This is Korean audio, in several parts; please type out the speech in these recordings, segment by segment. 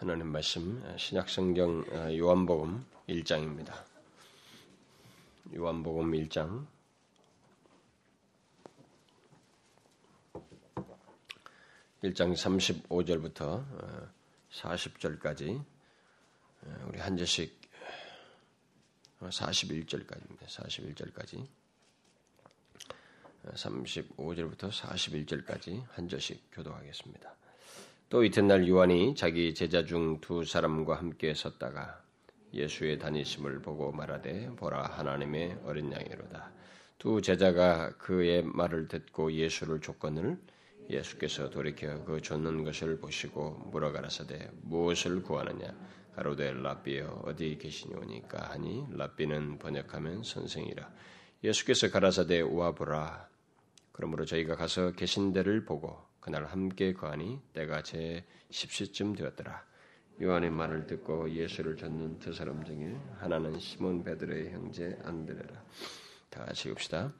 하나님 말씀 신약성경 요한복음 1장입니다. 요한복음 1장 1장 35절부터 40절까지 우리 한 절씩 41절까지입니다. 41절까지 35절부터 41절까지 한 절씩 교도하겠습니다. 또 이튿날 요한이 자기 제자 중 두 사람과 함께 섰다가 예수의 다니심을 보고 말하되 보라 하나님의 어린 양이로다. 두 제자가 그의 말을 듣고 예수를 줬거늘 예수께서 돌이켜 그 줬는 것을 보시고 물어 가라사대 무엇을 구하느냐? 가로되 랍비여 어디 계시니오니까 하니 랍비는 번역하면 선생이라. 예수께서 가라사대 와 보라. 그러므로 저희가 가서 계신 데를 보고 그날 함께 거하니 때가 제 10시쯤 되었더라. 요한의 말을 듣고 예수를 젓는 두 사람 중에 하나는 시몬 베드로의 형제 안드레라. 다 같이 읽읍시다.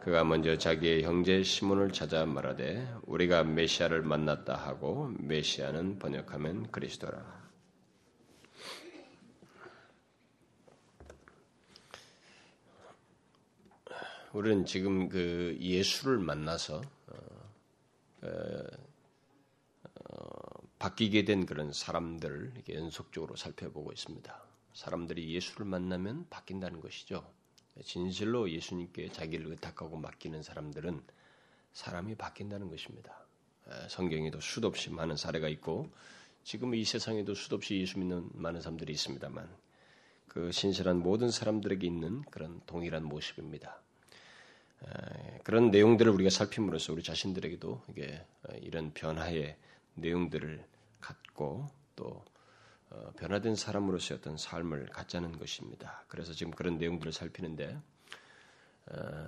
그가 먼저 자기의 형제 시몬을 찾아 말하되 우리가 메시아를 만났다 하고 메시아는 번역하면 그리스도라. 우리는 지금 그 예수를 만나서 어, 바뀌게 된 그런 사람들을 연속적으로 살펴보고 있습니다. 사람들이 예수를 만나면 바뀐다는 것이죠. 진실로 예수님께 자기를 의탁하고 맡기는 사람들은 사람이 바뀐다는 것입니다. 성경에도 수도 없이 많은 사례가 있고 지금 이 세상에도 수도 없이 예수 믿는 많은 사람들이 있습니다만 그 신실한 모든 사람들에게 있는 그런 동일한 모습입니다. 그런 내용들을 우리가 살핌으로써 우리 자신들에게도 이게 어, 이런 변화의 내용들을 갖고 또 어, 변화된 사람으로서의 어떤 삶을 갖자는 것입니다. 그래서 지금 그런 내용들을 살피는데 어,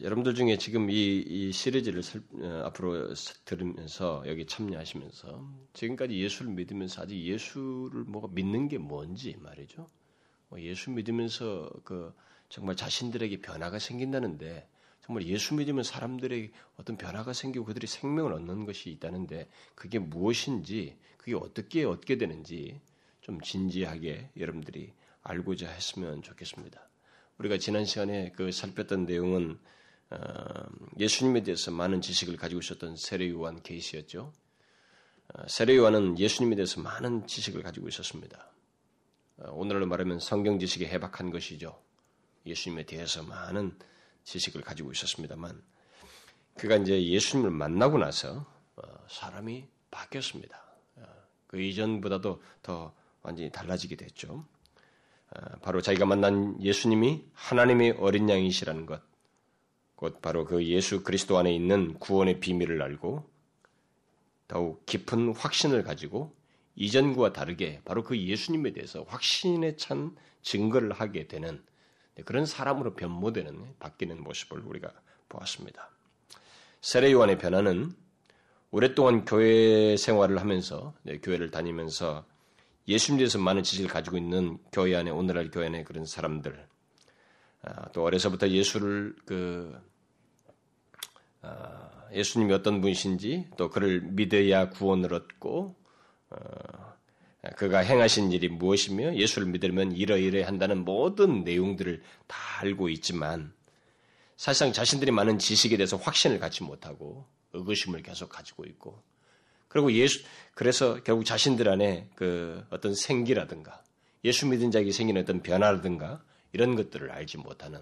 여러분들 중에 지금 이, 이 시리즈를 살, 어, 앞으로 들으면서 여기 참여하시면서 지금까지 예수를 믿으면서 아직 예수를 뭐가 믿는 게 뭔지 말이죠. 뭐 예수 믿으면서 그 정말 자신들에게 변화가 생긴다는데 정말 예수 믿으면 사람들의 어떤 변화가 생기고 그들이 생명을 얻는 것이 있다는데 그게 무엇인지 그게 어떻게 얻게 되는지 좀 진지하게 여러분들이 알고자 했으면 좋겠습니다. 우리가 지난 시간에 그 살폈던 내용은 어, 예수님에 대해서 많은 지식을 가지고 있었던 세례요한 케이스였죠. 어, 세례요한은 예수님에 대해서 많은 지식을 가지고 있었습니다. 어, 오늘로 말하면 성경 지식에 해박한 것이죠. 예수님에 대해서 많은 지식을 가지고 있었습니다만 그가 이제 예수님을 만나고 나서 어, 사람이 바뀌었습니다. 어, 그 이전보다도 더 완전히 달라지게 됐죠. 어, 바로 자기가 만난 예수님이 하나님의 어린 양이시라는 것, 곧 바로 그 예수 그리스도 안에 있는 구원의 비밀을 알고 더욱 깊은 확신을 가지고 이전과 다르게 바로 그 예수님에 대해서 확신에 찬 증거를 하게 되는 네, 그런 사람으로 변모되는 바뀌는 모습을 우리가 보았습니다. 세례 요한의 변화는 오랫동안 교회 생활을 하면서 네, 교회를 다니면서 예수님께서 많은 지식을 가지고 있는 교회 안에 오늘날 교회 안에 그런 사람들 아, 또 어려서부터 예수를 그 아, 예수님이 어떤 분이신지 또 그를 믿어야 구원을 얻고 어, 그가 행하신 일이 무엇이며 예수를 믿으면 이러이러 한다는 모든 내용들을 다 알고 있지만 사실상 자신들이 많은 지식에 대해서 확신을 갖지 못하고 의구심을 계속 가지고 있고 그리고 예수 그래서 결국 자신들 안에 그 어떤 생기라든가 예수 믿은 자에게 생기는 어떤 변화라든가 이런 것들을 알지 못하는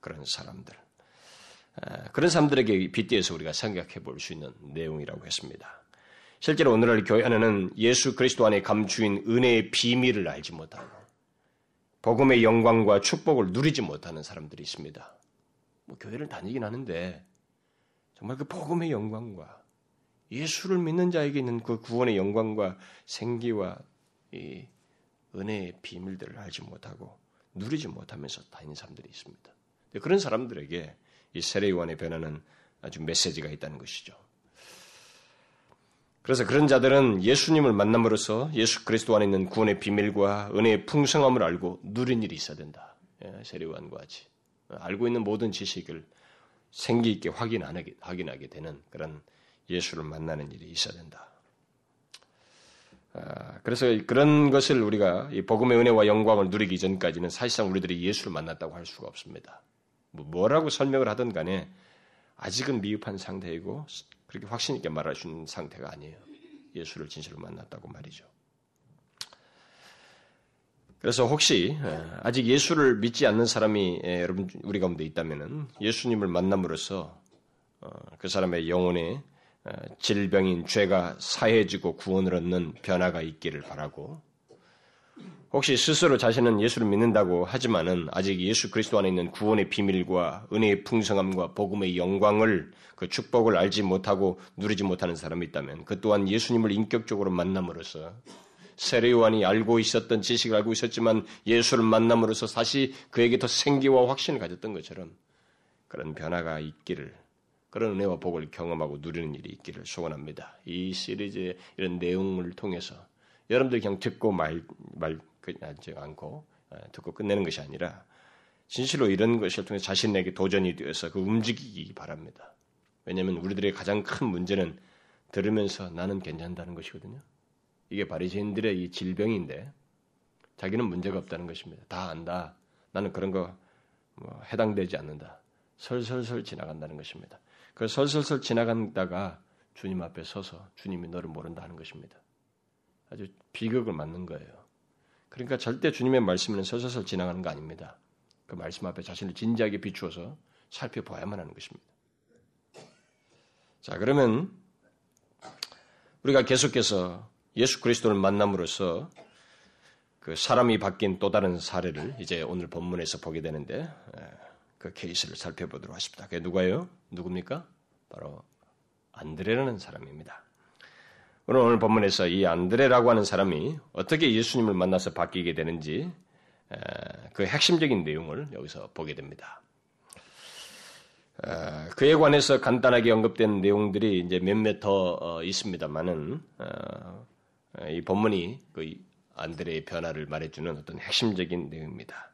그런 사람들 그런 사람들에게 빗대어서 우리가 생각해 볼 수 있는 내용이라고 했습니다. 실제로 오늘날 교회 안에는 예수 그리스도 안에 감추인 은혜의 비밀을 알지 못하고 복음의 영광과 축복을 누리지 못하는 사람들이 있습니다. 뭐 교회를 다니긴 하는데 정말 그 복음의 영광과 예수를 믿는 자에게 있는 그 구원의 영광과 생기와 이 은혜의 비밀들을 알지 못하고 누리지 못하면서 다니는 사람들이 있습니다. 그런 사람들에게 이 세례요한의 변화는 아주 메시지가 있다는 것이죠. 그래서 그런 자들은 예수님을 만남으로써 예수 그리스도 안에 있는 구원의 비밀과 은혜의 풍성함을 알고 누린 일이 있어야 된다. 예, 세례관과 같이 알고 있는 모든 지식을 생기 있게 확인하게, 확인하게 되는 그런 예수를 만나는 일이 있어야 된다. 아, 그래서 그런 것을 우리가 복음의 은혜와 영광을 누리기 전까지는 사실상 우리들이 예수를 만났다고 할 수가 없습니다. 뭐 뭐라고 설명을 하든 간에 아직은 미흡한 상태이고 그렇게 확신 있게 있는 상태가 아니에요. 예수를 진실로 만났다고 말이죠. 그래서 혹시 아직 예수를 믿지 않는 사람이 여러분 우리 가운데 있다면은 예수님을 만남으로써 어, 그 사람의 영혼에 질병인 죄가 사해지고 구원을 얻는 변화가 있기를 바라고 혹시 스스로 자신은 예수를 믿는다고 하지만은 아직 예수 그리스도 안에 있는 구원의 비밀과 은혜의 풍성함과 복음의 영광을 그 축복을 알지 못하고 누리지 못하는 사람이 있다면 그 또한 예수님을 인격적으로 만남으로써 세례요한이 알고 있었던 지식을 알고 있었지만 예수를 만남으로써 다시 그에게 더 생기와 확신을 가졌던 것처럼 그런 변화가 있기를 그런 은혜와 복을 경험하고 누리는 일이 있기를 소원합니다. 이 시리즈의 이런 내용을 통해서 여러분들 그냥 듣고 말, 말, 하지 않고 어, 듣고 끝내는 것이 아니라 진실로 이런 것을 통해 자신에게 도전이 되어서 그 움직이기 바랍니다. 왜냐하면 우리들의 가장 큰 문제는 들으면서 나는 괜찮다는 것이거든요. 이게 바리새인들의 이 질병인데 자기는 문제가 없다는 것입니다. 다 안다. 나는 그런 거 뭐 해당되지 않는다. 설설설 지나간다는 것입니다. 그 설설설 지나간다가 주님 앞에 서서 주님이 너를 모른다 하는 것입니다. 아주 비극을 맞는 거예요. 그러니까 절대 주님의 말씀은 설설설 지나가는 거 아닙니다. 그 말씀 앞에 자신을 진지하게 비추어서 살펴봐야만 하는 것입니다. 자, 그러면 우리가 계속해서 예수 그리스도를 만남으로써 그 사람이 바뀐 또 다른 사례를 이제 오늘 본문에서 보게 되는데 그 케이스를 살펴보도록 하십니다. 그게 누가요? 누굽니까? 바로 안드레라는 사람입니다. 오늘 본문에서 이 안드레라고 하는 사람이 어떻게 예수님을 만나서 바뀌게 되는지 그 핵심적인 내용을 여기서 보게 됩니다. 그에 관해서 간단하게 언급된 내용들이 이제 몇몇 더 어, 있습니다만은 어, 이 본문이 그 안드레의 변화를 말해주는 어떤 핵심적인 내용입니다.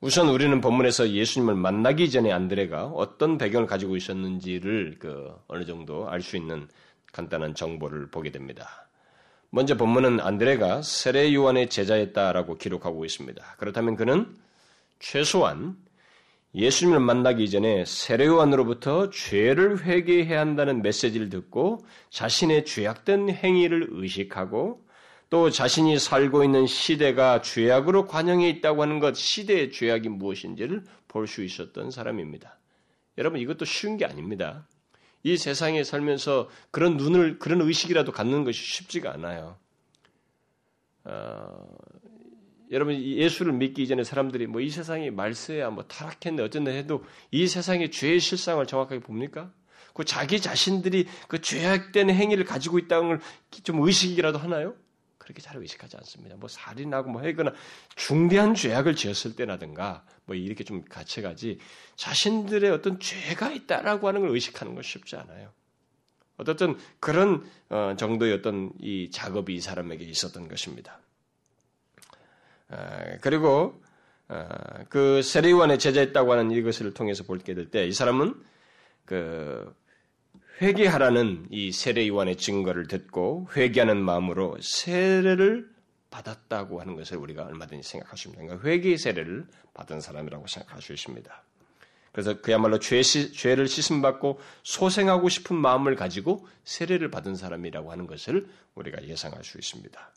우선 우리는 본문에서 예수님을 만나기 전에 안드레가 어떤 배경을 가지고 있었는지를 그 어느 정도 알 수 있는 간단한 정보를 보게 됩니다. 먼저 본문은 안드레가 세례 요한의 제자였다라고 기록하고 있습니다. 그렇다면 그는 최소한 예수님을 만나기 전에 세례 요한으로부터 죄를 회개해야 한다는 메시지를 듣고 자신의 죄악된 행위를 의식하고 또 자신이 살고 있는 시대가 죄악으로 관영해 있다고 하는 것, 시대의 죄악이 무엇인지를 볼 수 있었던 사람입니다. 여러분 이것도 쉬운 게 아닙니다. 이 세상에 살면서 그런 눈을 그런 의식이라도 갖는 것이 쉽지가 않아요. 어, 여러분 예수를 믿기 이전에 사람들이 뭐 이 세상이 말세야 뭐 타락했네 어쩐다 해도 이 세상의 죄의 실상을 정확하게 봅니까? 그 자기 자신들이 그 죄악된 행위를 가지고 있다는 걸 좀 의식이라도 하나요? 그렇게 잘 의식하지 않습니다. 뭐 살인하고 뭐 하거나 중대한 죄악을 지었을 때라든가 뭐 이렇게 좀 같이 가지 자신들의 어떤 죄가 있다라고 하는 걸 의식하는 건 쉽지 않아요. 어떻든 그런 어, 정도의 어떤 이 작업이 이 사람에게 있었던 것입니다. 아, 그리고 아, 그 세례요한의 제자였다고 하는 이것을 통해서 볼게 될 때 이 사람은 그 회개하라는 이 세례 요한의 증거를 듣고 회개하는 마음으로 세례를 받았다고 하는 것을 우리가 얼마든지 생각할 수 있습니다. 그러니까 회개 세례를 받은 사람이라고 생각할 수 있습니다. 그래서 그야말로 죄, 죄를 씻음받고 소생하고 싶은 마음을 가지고 세례를 받은 사람이라고 하는 것을 우리가 예상할 수 있습니다.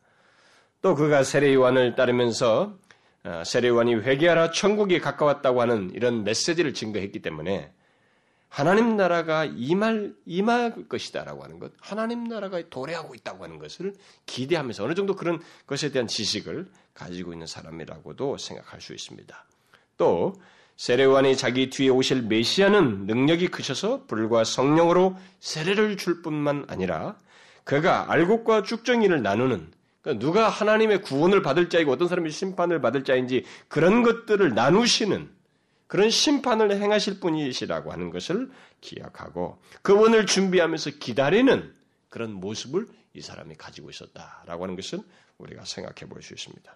또 그가 세례 요한을 따르면서 어, 세례 요한이 회개하라 천국이 가까웠다고 하는 이런 메시지를 증거했기 때문에 하나님 나라가 임할 임할 것이다라고 하는 것, 하나님 나라가 도래하고 있다고 하는 것을 기대하면서 어느 정도 그런 것에 대한 지식을 가지고 있는 사람이라고도 생각할 수 있습니다. 또 세례요한이 자기 뒤에 오실 메시아는 능력이 크셔서 불과 성령으로 세례를 줄 뿐만 아니라 그가 알곡과 쭉정이를 나누는 그러니까 누가 하나님의 구원을 받을 자이고 어떤 사람이 심판을 받을 자인지 그런 것들을 나누시는 그런 심판을 행하실 분이시라고 하는 것을 기억하고 그분을 준비하면서 기다리는 그런 모습을 이 사람이 가지고 있었다라고 하는 것은 우리가 생각해 볼 수 있습니다.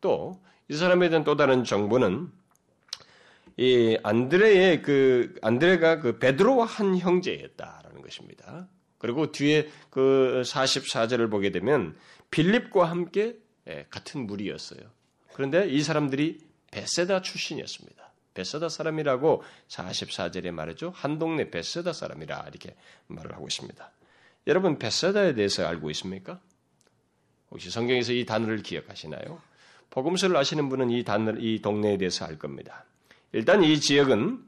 또 이 사람에 대한 또 다른 정보는 이 안드레의 그 안드레가 그 베드로와 한 형제였다라는 것입니다. 그리고 뒤에 그 44절을 보게 되면 빌립과 함께 예, 같은 무리였어요. 그런데 이 사람들이 베세다 출신이었습니다. 베세다 사람이라고 44절에 말하죠. 한 동네 베세다 사람이라 이렇게 말을 하고 있습니다. 여러분 베세다에 대해서 알고 있습니까? 혹시 성경에서 이 단어를 기억하시나요? 복음서를 아시는 분은 이 단어, 이 동네에 대해서 알 겁니다. 일단 이 지역은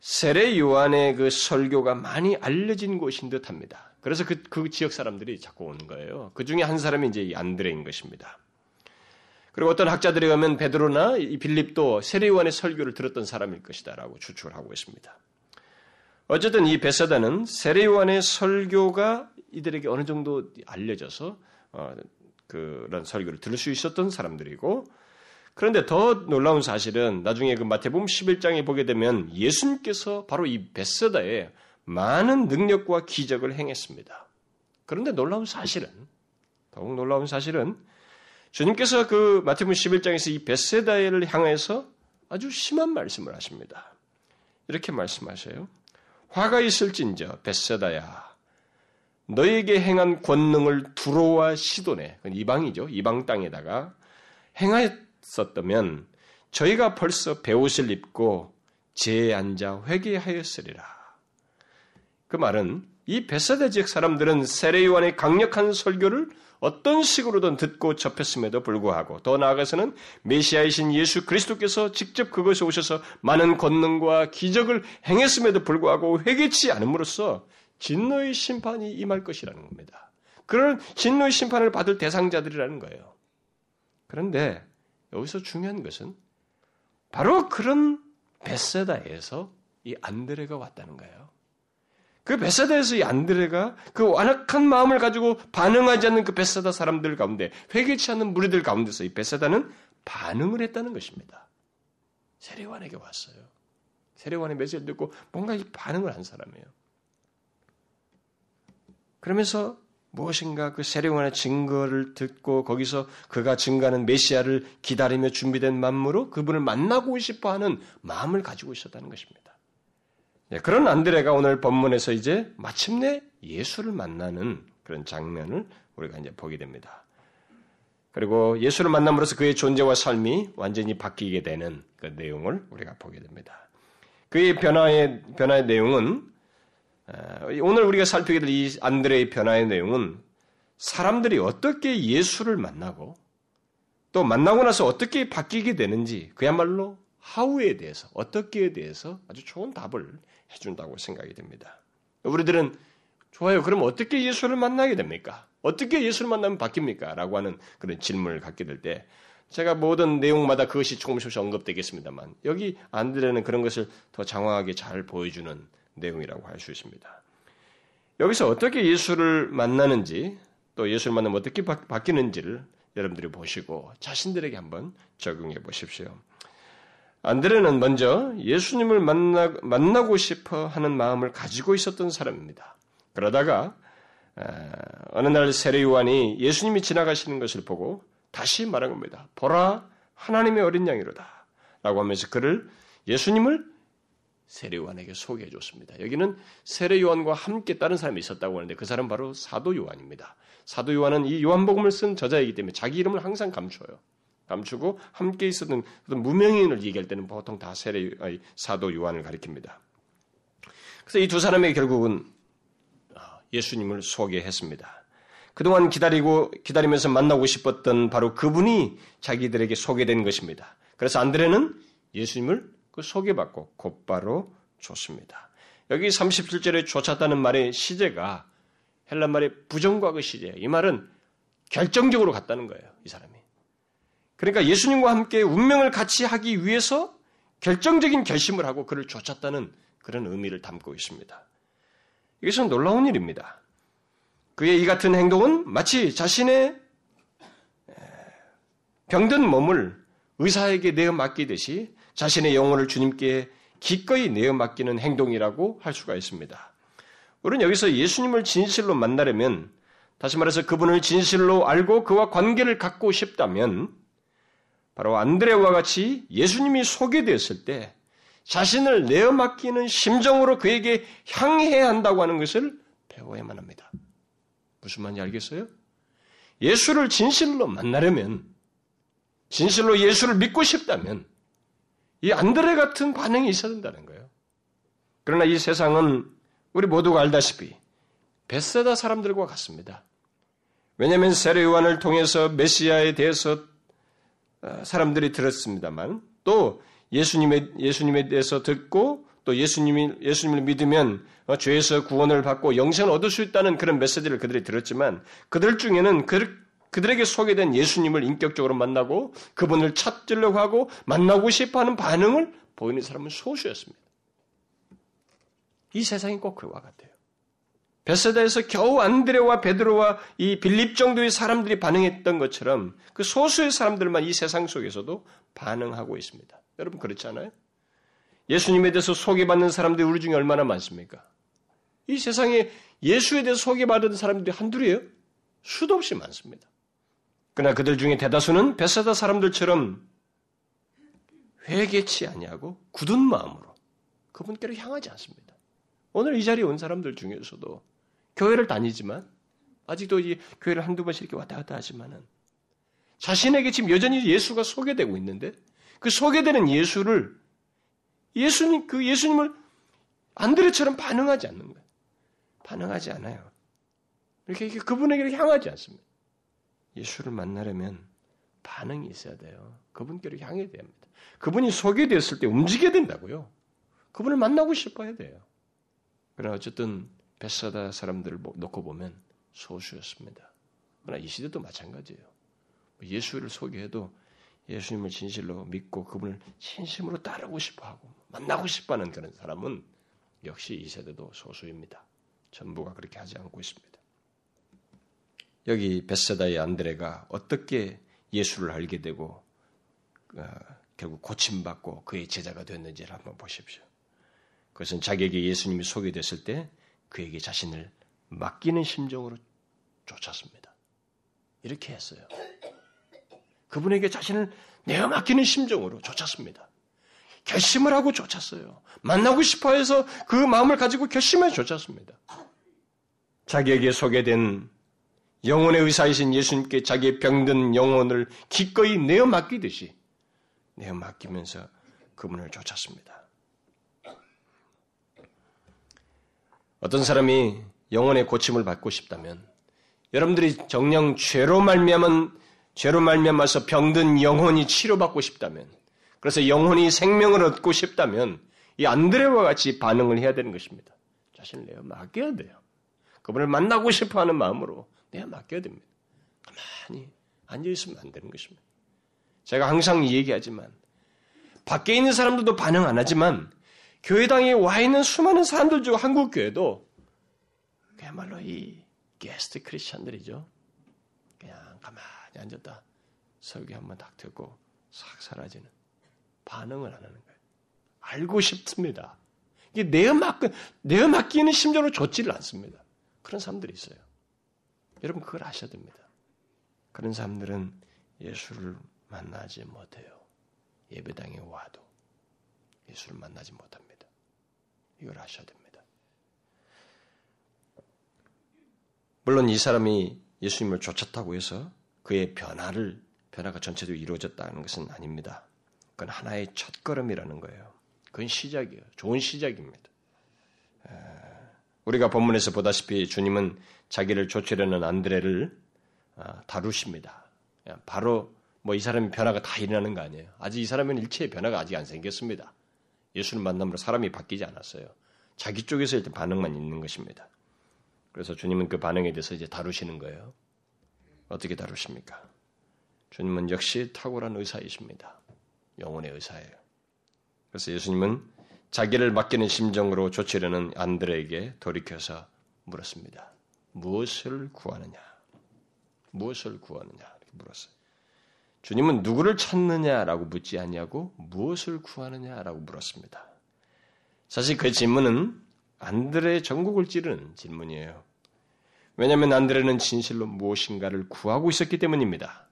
세례 요한의 그 설교가 많이 알려진 곳인 듯합니다. 그래서 그, 그 지역 사람들이 자꾸 오는 거예요. 그 중에 한 사람이 이제 안드레인 것입니다. 그리고 어떤 학자들에 의하면 베드로나 이 빌립도 세례 요한의 설교를 들었던 사람일 것이다라고 추측을 하고 있습니다. 어쨌든 이 베사다는 세례 요한의 설교가 이들에게 어느 정도 알려져서 어, 그런 설교를 들을 수 있었던 사람들이고 그런데 더 놀라운 사실은 나중에 그 마태복음 11장에 보게 되면 예수님께서 바로 이 베세다에 많은 능력과 기적을 행했습니다. 그런데 놀라운 사실은 더욱 놀라운 사실은 주님께서 그 마태복음 11장에서 이 베세다를 향해서 아주 심한 말씀을 하십니다. 이렇게 말씀하셔요. 화가 있을진저 베세다야 너에게 행한 권능을 두로와 시돈에 이방이죠. 이방 땅에다가 행하였 썼다면 저희가 벌써 배옷을 입고 제에 앉아 회개하였으리라. 그 말은 이 베사다 지역 사람들은 세례요한의 강력한 설교를 어떤 식으로든 듣고 접했음에도 불구하고 더 나아가서는 메시아이신 예수 그리스도께서 직접 그것에 오셔서 많은 권능과 기적을 행했음에도 불구하고 회개치 않음으로써 진노의 심판이 임할 것이라는 겁니다. 그런 진노의 심판을 받을 대상자들이라는 거예요. 그런데 여기서 중요한 것은 바로 그런 베세다에서 이 안드레가 왔다는 거예요. 그 베세다에서 이 안드레가 그 완악한 마음을 가지고 반응하지 않는 그 베세다 사람들 가운데 회개치 않는 무리들 가운데서 이 베세다는 반응을 했다는 것입니다. 세례관에게 왔어요. 세례관의 메시지를 듣고 뭔가 이 반응을 한 사람이에요. 그러면서 무엇인가 그 세례관의 증거를 듣고 거기서 그가 증가하는 메시아를 기다리며 준비된 마음으로 그분을 만나고 싶어 하는 마음을 가지고 있었다는 것입니다. 네, 그런 안드레가 오늘 본문에서 이제 마침내 예수를 만나는 그런 장면을 우리가 이제 보게 됩니다. 그리고 예수를 만남으로써 그의 존재와 삶이 완전히 바뀌게 되는 그 내용을 우리가 보게 됩니다. 그의 변화의 변화의 내용은 오늘 우리가 살피게 될 이 안드레의 변화의 내용은 사람들이 어떻게 예수를 만나고 또 만나고 나서 어떻게 바뀌게 되는지 그야말로 하우에 대해서 어떻게에 대해서 아주 좋은 답을 해준다고 생각이 됩니다. 우리들은 좋아요. 그럼 어떻게 예수를 만나게 됩니까? 어떻게 예수를 만나면 바뀝니까? 라고 하는 그런 질문을 갖게 될 때 제가 모든 내용마다 그것이 조금씩 언급되겠습니다만 여기 안드레는 그런 것을 더 장황하게 잘 보여주는 내용이라고 할 수 있습니다. 여기서 어떻게 예수를 만나는지 또 예수를 만나면 어떻게 바, 뀌는지를 여러분들이 보시고 자신들에게 한번 적용해 보십시오. 안드레는 먼저 예수님을 만나, 만나고 싶어 하는 마음을 가지고 있었던 사람입니다. 그러다가 어느 날 세례 요한이 예수님이 지나가시는 것을 보고 다시 말한 겁니다. 보라 하나님의 어린 양이로다. 라고 하면서 그를 예수님을 세례 요한에게 소개해 줬습니다. 여기는 세례 요한과 함께 다른 사람이 있었다고 하는데 그 사람 바로 사도 요한입니다. 사도 요한은 이 요한복음을 쓴 저자이기 때문에 자기 이름을 항상 감춰요. 감추고 함께 있었던 무명인을 얘기할 때는 보통 다 세례 사도 요한을 가리킵니다. 그래서 이 두 사람에게 결국은 아, 예수님을 소개했습니다. 그동안 기다리고 기다리면서 만나고 싶었던 바로 그분이 자기들에게 소개된 것입니다. 그래서 안드레는 예수님을 그 소개받고 곧바로 줬습니다. 여기 37절에 쫓았다는 말의 시제가 헬란 말의 부정과의 시제예요. 이 말은 결정적으로 갔다는 거예요. 이 사람이. 그러니까 예수님과 함께 운명을 같이 하기 위해서 결정적인 결심을 하고 그를 쫓았다는 그런 의미를 담고 있습니다. 이것은 놀라운 일입니다. 그의 이 같은 행동은 마치 자신의 병든 몸을 의사에게 내어 맡기듯이 자신의 영혼을 주님께 기꺼이 내어 맡기는 행동이라고 할 수가 있습니다. 우리는 여기서 예수님을 진실로 만나려면 다시 말해서 그분을 진실로 알고 그와 관계를 갖고 싶다면 바로 안드레와 같이 예수님이 소개되었을 때 자신을 내어 맡기는 심정으로 그에게 향해야 한다고 하는 것을 배워야만 합니다. 무슨 말인지 알겠어요? 예수를 진실로 만나려면, 진실로 예수를 믿고 싶다면, 이 안드레 같은 반응이 있어야 된다는 거예요. 그러나 이 세상은 우리 모두가 알다시피 베세다 사람들과 같습니다. 왜냐하면 세례 요한을 통해서 메시아에 대해서 어, 사람들이 들었습니다만 또 예수님에 예수님에 대해서 듣고 또 예수님이 예수님을 믿으면 어, 죄에서 구원을 받고 영생을 얻을 수 있다는 그런 메시지를 그들이 들었지만 그들 중에는 그, 그들에게 소개된 예수님을 인격적으로 만나고 그분을 찾으려고 하고 만나고 싶어하는 반응을 보이는 사람은 소수였습니다. 이 세상이 꼭 그와 같아요. 베세다에서 겨우 안드레와 베드로와 이 빌립 정도의 사람들이 반응했던 것처럼 그 소수의 사람들만 이 세상 속에서도 반응하고 있습니다. 여러분 그렇지 않아요? 예수님에 대해서 소개받는 사람들이 우리 중에 얼마나 많습니까? 이 세상에 예수에 대해서 소개받은 사람들이 한둘이에요? 수도 없이 많습니다. 그러나 그들 중에 대다수는 베세다 사람들처럼 회개치 아니하고 굳은 마음으로 그분께로 향하지 않습니다. 오늘 이 자리에 온 사람들 중에서도 교회를 다니지만 아직도 이 교회를 한두 번씩 이렇게 왔다 갔다 하지만은 자신에게 지금 여전히 예수가 소개되고 있는데 그 소개되는 예수를 예수님 그 예수님을 안드레처럼 반응하지 않는 거예요. 반응하지 않아요. 이렇게 그분에게 향하지 않습니다. 예수를 만나려면 반응이 있어야 돼요. 그분께로 향해야 됩니다. 그분이 소개되었을 때 움직여야 된다고요. 그분을 만나고 싶어야 돼요. 그러나 어쨌든 베사다 사람들을 놓고 보면 소수였습니다. 그러나 이 시대도 마찬가지예요. 뭐 예수를 소개해도 예수님을 진실로 믿고 그분을 진심으로 따르고 싶어하고 만나고 싶어하는 그런 사람은 역시 이 세대도 소수입니다. 전부가 그렇게 하지 않고 있습니다. 여기 베세다의 안드레가 어떻게 예수를 알게 되고 어, 결국 고침받고 그의 제자가 됐는지를 한번 보십시오. 그것은 자기에게 예수님이 소개됐을 때 그에게 자신을 맡기는 심정으로 쫓았습니다. 이렇게 했어요. 그분에게 자신을 내어 맡기는 심정으로 쫓았습니다. 결심을 하고 쫓았어요. 만나고 싶어 해서 그 마음을 가지고 결심해 쫓았습니다. 자기에게 소개된 영혼의 의사이신 예수님께 자기의 병든 영혼을 기꺼이 내어 맡기듯이 내어 맡기면서 그분을 쫓았습니다. 어떤 사람이 영혼의 고침을 받고 싶다면 여러분들이 정령 죄로 말미암은 죄로 말미암아서 병든 영혼이 치료받고 싶다면 그래서 영혼이 생명을 얻고 싶다면 이 안드레와 같이 반응을 해야 되는 것입니다. 자신을 내어 맡겨야 돼요. 그분을 만나고 싶어 하는 마음으로 내가 맡겨야 됩니다. 가만히 앉아있으면 안 되는 것입니다. 제가 항상 얘기하지만, 밖에 있는 사람들도 반응 안 하지만, 교회당에 와 있는 수많은 사람들 중 한국 교회도 그야말로 이 게스트 크리스천들이죠. 그냥 가만히 앉았다 설교 한번 딱 듣고 싹 사라지는 반응을 안 하는 거예요. 알고 싶습니다. 이게 내어 맡기는 심정으로 좋지를 않습니다. 그런 사람들이 있어요. 여러분 그걸 아셔야 됩니다. 그런 사람들은 예수를 만나지 못해요. 예배당에 와도 예수를 만나지 못합니다. 이걸 아셔야 됩니다. 물론 이 사람이 예수님을 쫓았다고 해서 그의 변화를 변화가 전체도 이루어졌다는 것은 아닙니다. 그건 하나의 첫걸음이라는 거예요. 그건 시작이에요. 좋은 시작입니다. 우리가 본문에서 보다시피 주님은 자기를 쫓으려는 안드레를 아, 다루십니다. 바로 뭐 이 사람이 변화가 다 일어나는 거 아니에요. 아직 이 사람은 일체의 변화가 아직 안 생겼습니다. 예수를 만남으로 사람이 바뀌지 않았어요. 자기 쪽에서 일단 반응만 있는 것입니다. 그래서 주님은 그 반응에 대해서 이제 다루시는 거예요. 어떻게 다루십니까? 주님은 역시 탁월한 의사이십니다. 영혼의 의사예요. 그래서 예수님은 자기를 맡기는 심정으로 조치려는 안드레에게 돌이켜서 물었습니다. 무엇을 구하느냐? 무엇을 구하느냐? 이렇게 물었어요. 주님은 누구를 찾느냐라고 묻지 않냐고 무엇을 구하느냐라고 물었습니다. 사실 그 질문은 안드레의 전국을 찌르는 질문이에요. 왜냐하면 안드레는 진실로 무엇인가를 구하고 있었기 때문입니다.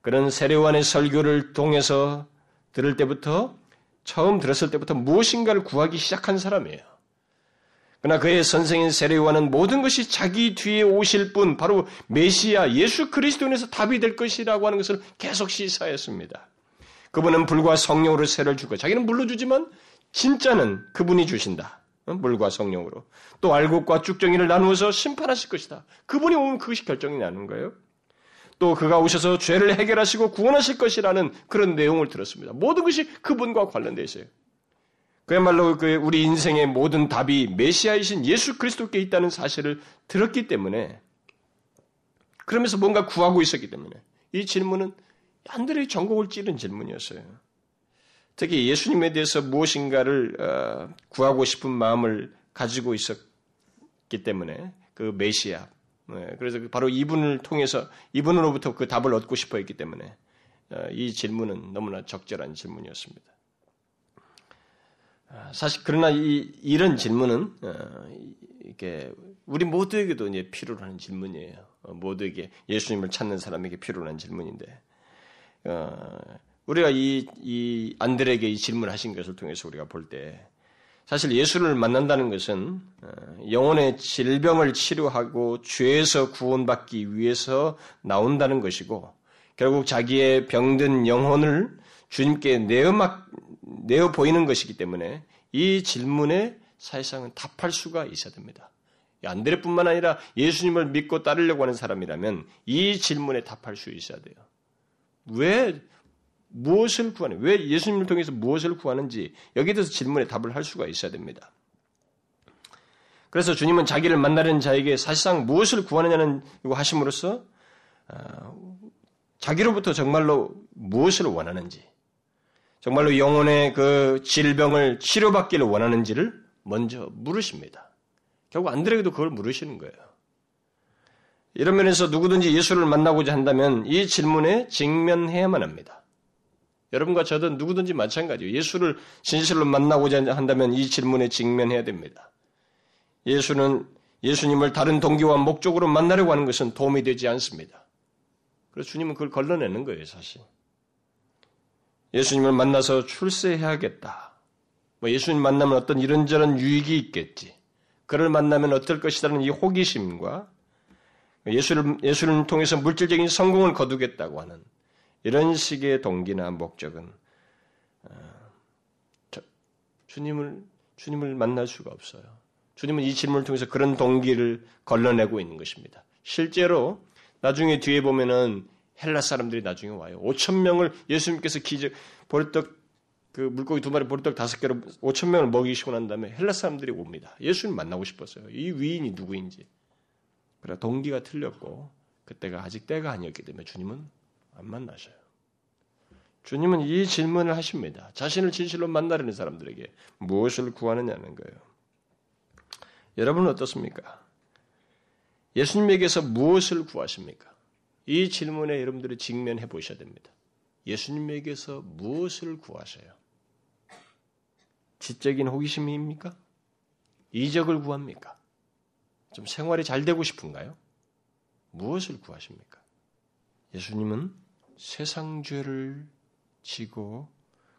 그런 세례관의 설교를 통해서 들을 때부터 처음 들었을 때부터 무엇인가를 구하기 시작한 사람이에요. 그러나 그의 선생인 세례요한은 모든 것이 자기 뒤에 오실 분, 바로 메시아 예수 그리스도인에서 답이 될 것이라고 하는 것을 계속 시사했습니다. 그분은 불과 성령으로 세를 주고 자기는 물로 주지만 진짜는 그분이 주신다. 물과 성령으로. 또 알곡과 쭉정이를 나누어서 심판하실 것이다. 그분이 오면 그것이 결정이 나는 거예요. 또 그가 오셔서 죄를 해결하시고 구원하실 것이라는 그런 내용을 들었습니다. 모든 것이 그분과 관련되어 있어요. 그야말로 그 우리 인생의 모든 답이 메시아이신 예수 그리스도께 있다는 사실을 들었기 때문에 그러면서 뭔가 구하고 있었기 때문에 이 질문은 안드레의 전곡을 찌른 질문이었어요. 특히 예수님에 대해서 무엇인가를 어, 구하고 싶은 마음을 가지고 있었기 때문에 그 메시아 네, 그래서 바로 이분을 통해서 이분으로부터 그 답을 얻고 싶어 했기 때문에 어, 이 질문은 너무나 적절한 질문이었습니다. 아, 사실 그러나 이, 이런 질문은 어, 이게 우리 모두에게도 이제 필요로 하는 질문이에요. 어, 모두에게 예수님을 찾는 사람에게 필요로 하는 질문인데 어, 우리가 이, 이 안들에게 이 질문하신 것을 통해서 우리가 볼 때 사실 예수를 만난다는 것은 영혼의 질병을 치료하고 죄에서 구원받기 위해서 나온다는 것이고 결국 자기의 병든 영혼을 주님께 내어 막 내어 보이는 것이기 때문에 이 질문에 사실상은 답할 수가 있어야 됩니다. 안드레뿐만 아니라 예수님을 믿고 따르려고 하는 사람이라면 이 질문에 답할 수 있어야 돼요. 왜 무엇을 구하는? 왜 예수님을 통해서 무엇을 구하는지 여기에 대해서 질문에 답을 할 수가 있어야 됩니다. 그래서 주님은 자기를 만나는 자에게 사실상 무엇을 구하느냐는 이거 하심으로써 어, 자기로부터 정말로 무엇을 원하는지 정말로 영혼의 그 질병을 치료받기를 원하는지를 먼저 물으십니다. 결국 안드레에게도 그걸 물으시는 거예요. 이런 면에서 누구든지 예수를 만나고자 한다면 이 질문에 직면해야만 합니다. 여러분과 저도 누구든지 마찬가지예요. 예수를 진실로 만나고자 한다면 이 질문에 직면해야 됩니다. 예수는 예수님을 다른 동기와 목적으로 만나려고 하는 것은 도움이 되지 않습니다. 그래서 주님은 그걸 걸러내는 거예요, 사실. 예수님을 만나서 출세해야겠다. 뭐 예수님 만나면 어떤 이런저런 유익이 있겠지. 그를 만나면 어떨 것이라는 이 호기심과 예수를, 예수를 통해서 물질적인 성공을 거두겠다고 하는 이런 식의 동기나 목적은 어, 주님을 주님을 만날 수가 없어요. 주님은 이 질문을 통해서 그런 동기를 걸러내고 있는 것입니다. 실제로 나중에 뒤에 보면은 헬라 사람들이 나중에 와요. 5천 명을 예수님께서 기적 보리떡 그 물고기 두 마리 보리떡 다섯 개로 5천 명을 먹이시고 난 다음에 헬라 사람들이 옵니다. 예수님 만나고 싶었어요. 이 위인이 누구인지. 그래 동기가 틀렸고 그때가 아직 때가 아니었기 때문에 주님은 안 만나셔요. 주님은 이 질문을 하십니다. 자신을 진실로 만나려는 사람들에게 무엇을 구하느냐는 거예요. 여러분은 어떻습니까? 예수님에게서 무엇을 구하십니까? 이 질문에 여러분들이 직면해 보셔야 됩니다. 예수님에게서 무엇을 구하세요? 지적인 호기심입니까? 이적을 구합니까? 좀 생활이 잘 되고 싶은가요? 무엇을 구하십니까? 예수님은 세상 죄를 지고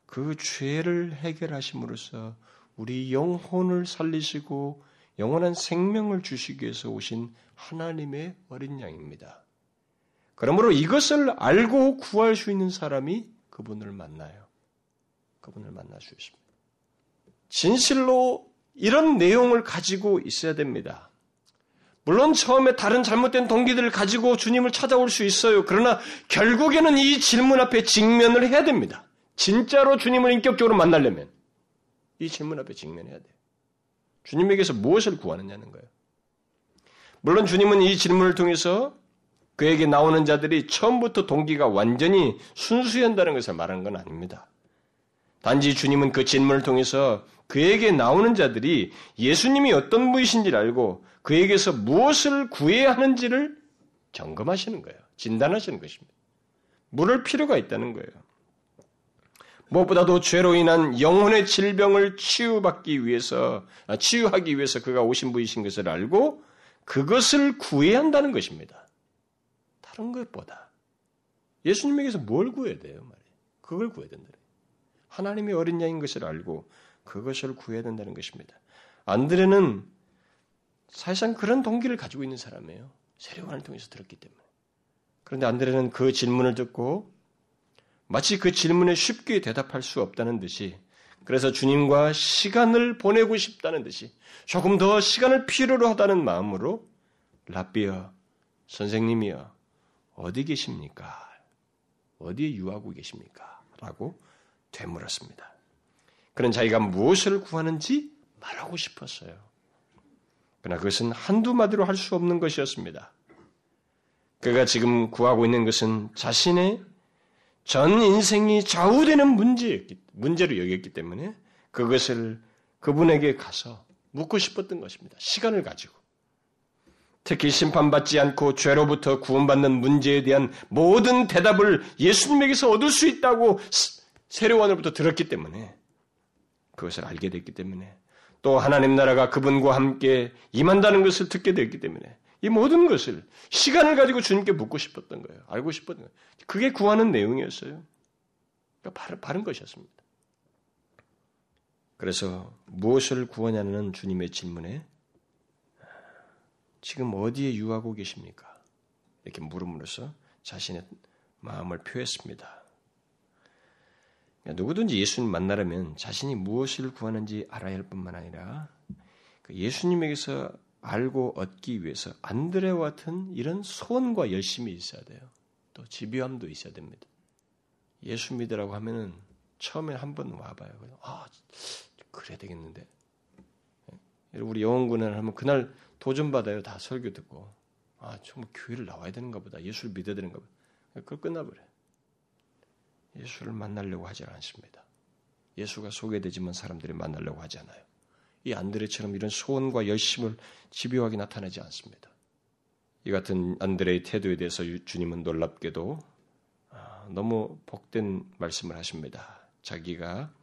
그 죄를 해결하심으로써 우리 영혼을 살리시고 영원한 생명을 주시기 위해서 오신 하나님의 어린 양입니다. 그러므로 이것을 알고 구할 수 있는 사람이 그분을 만나요. 그분을 만날 수 있습니다. 진실로 이런 내용을 가지고 있어야 됩니다. 물론 처음에 다른 잘못된 동기들을 가지고 주님을 찾아올 수 있어요. 그러나 결국에는 이 질문 앞에 직면을 해야 됩니다. 진짜로 주님을 인격적으로 만나려면 이 질문 앞에 직면해야 돼요. 주님에게서 무엇을 구하느냐는 거예요. 물론 주님은 이 질문을 통해서 그에게 나오는 자들이 처음부터 동기가 완전히 순수한다는 것을 말하는 건 아닙니다. 단지 주님은 그 질문을 통해서 그에게 나오는 자들이 예수님이 어떤 분이신지를 알고 그에게서 무엇을 구해야 하는지를 점검하시는 거예요. 진단하시는 것입니다. 물을 필요가 있다는 거예요. 무엇보다도 죄로 인한 영혼의 질병을 치유받기 위해서, 아, 치유하기 위해서 그가 오신 분이신 것을 알고 그것을 구해야 한다는 것입니다. 다른 것보다 예수님에게서 뭘 구해야 돼요? 말이에요. 그걸 구해야 된다. 하나님이 어린 양인 것을 알고 그것을 구해야 된다는 것입니다. 안드레는 사실상 그런 동기를 가지고 있는 사람이에요. 세례관을 통해서 들었기 때문에. 그런데 안드레는 그 질문을 듣고 마치 그 질문에 쉽게 대답할 수 없다는 듯이 그래서 주님과 시간을 보내고 싶다는 듯이 조금 더 시간을 필요로 하다는 마음으로 라비어 선생님이여 어디 계십니까? 어디에 유하고 계십니까? 라고 되물었습니다. 그는 자기가 무엇을 구하는지 말하고 싶었어요. 그러나 그것은 한두 마디로 할 수 없는 것이었습니다. 그가 지금 구하고 있는 것은 자신의 전 인생이 좌우되는 문제였기, 문제로 여겼기 때문에 그것을 그분에게 가서 묻고 싶었던 것입니다. 시간을 가지고. 특히 심판받지 않고 죄로부터 구원받는 문제에 대한 모든 대답을 예수님에게서 얻을 수 있다고 세례원으로부터 들었기 때문에 그것을 알게 됐기 때문에 또 하나님 나라가 그분과 함께 임한다는 것을 듣게 됐기 때문에 이 모든 것을 시간을 가지고 주님께 묻고 싶었던 거예요. 알고 싶었던 거예요. 그게 구하는 내용이었어요. 그러니까 바른, 바른 것이었습니다. 그래서 무엇을 구하냐는 주님의 질문에 지금 어디에 유하고 계십니까? 이렇게 물음으로써 자신의 마음을 표했습니다. 누구든지 예수님 만나려면 자신이 무엇을 구하는지 알아야 할 뿐만 아니라 그 예수님에게서 알고 얻기 위해서 안드레와 같은 이런 소원과 열심이 있어야 돼요. 또 집요함도 있어야 됩니다. 예수 믿으라고 하면은 처음에 한 번 와봐요. 아, 그래야 되겠는데. 예? 우리 영원군을 하면 그날 도전받아요. 다 설교 듣고. 아, 정말 교회를 나와야 되는가 보다. 예수를 믿어야 되는가 보다. 그걸 끝나버려요. 예수를 만나려고 하지 않습니다. 예수가 소개되지만 사람들이 만나려고 하지 않아요. 이 안드레처럼 이런 소원과 열심을 집요하게 나타내지 않습니다. 이 같은 안드레의 태도에 대해서 주님은 놀랍게도 아, 너무 복된 말씀을 하십니다. 자기가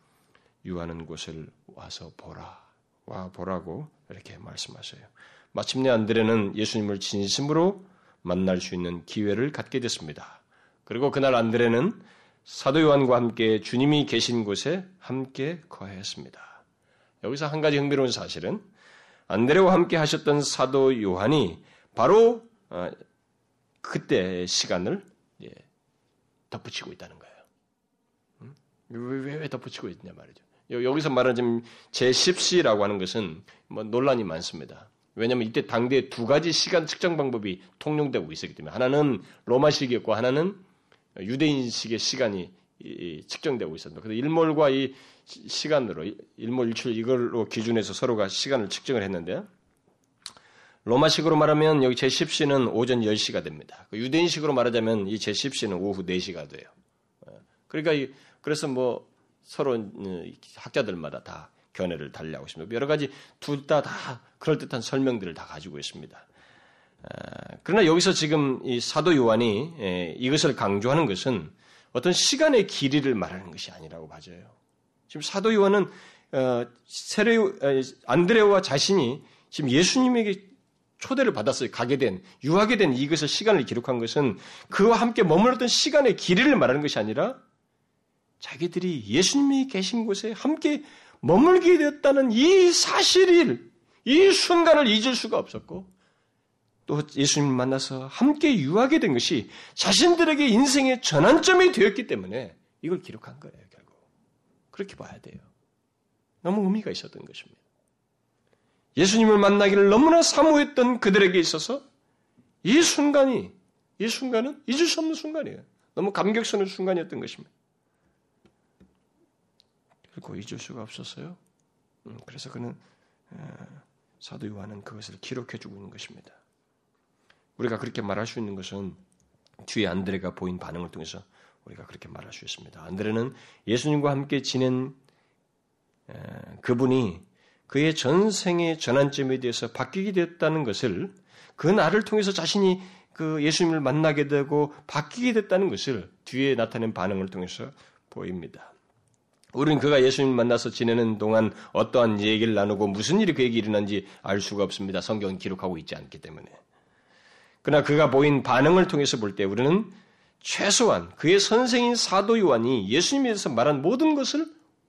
유하는 곳을 와서 보라. 와 보라고 이렇게 말씀하셔요. 마침내 안드레는 예수님을 진심으로 만날 수 있는 기회를 갖게 됐습니다. 그리고 그날 안드레는 사도 요한과 함께 주님이 계신 곳에 함께 거했습니다. 여기서 한 가지 흥미로운 사실은 안드레와 함께 하셨던 사도 요한이 바로 어, 그때 시간을 덧붙이고 있다는 거예요. 음? 왜, 왜 덧붙이고 있냐 말이죠. 여기서 말하는 제10시라고 하는 것은 뭐 논란이 많습니다. 왜냐하면 이때 당대에 두 가지 시간 측정 방법이 통용되고 있었기 때문에 하나는 로마식이었고 하나는 유대인식의 시간이 측정되고 있었습니다. 그래서 일몰과 이 시간으로 일몰 일출 이걸로 기준해서 서로가 시간을 측정을 했는데 로마식으로 말하면 여기 제10시는 오전 10시가 됩니다. 그 유대인식으로 말하자면 이 제10시는 오후 4시가 돼요. 어, 그러니까 그래서 뭐 서로 어, 학자들마다 다 견해를 달리하고 있습니다. 여러 가지 둘 다 다 그럴듯한 설명들을 다 가지고 있습니다. 어, 그러나 여기서 지금 이 사도 요한이 예, 이것을 강조하는 것은 어떤 시간의 길이를 말하는 것이 아니라고 봐져요. 지금 사도 요한은 어, 세례 안드레와 자신이 지금 예수님에게 초대를 받았어요. 가게 된 유하게 된 이것을 시간을 기록한 것은 그와 함께 머물렀던 시간의 길이를 말하는 것이 아니라 자기들이 예수님이 계신 곳에 함께 머물게 되었다는 이 사실을 이 순간을 잊을 수가 없었고 또 예수님을 만나서 함께 유하게 된 것이 자신들에게 인생의 전환점이 되었기 때문에 이걸 기록한 거예요. 그렇게 봐야 돼요. 너무 의미가 있었던 것입니다. 예수님을 만나기를 너무나 사모했던 그들에게 있어서 이 순간이, 이 순간은 잊을 수 없는 순간이에요. 너무 감격스러운 순간이었던 것입니다. 그리고 잊을 수가 없었어요. 음, 그래서 그는 사도 요한은 그것을 기록해 주고 있는 것입니다. 우리가 그렇게 말할 수 있는 것은 뒤에 안드레가 보인 반응을 통해서 우리가 그렇게 말할 수 있습니다. 안드레는 예수님과 함께 지낸 그분이 그의 전생의 전환점에 대해서 바뀌게 됐다는 것을 그 날을 통해서 자신이 그 예수님을 만나게 되고 바뀌게 됐다는 것을 뒤에 나타낸 반응을 통해서 보입니다. 우리는 그가 예수님 만나서 지내는 동안 어떠한 얘기를 나누고 무슨 일이 그에게 일어난지 알 수가 없습니다. 성경은 기록하고 있지 않기 때문에. 그러나 그가 보인 반응을 통해서 볼 때 우리는 최소한 그의 선생인 사도 요한이 예수님에 대해서 말한 모든 것을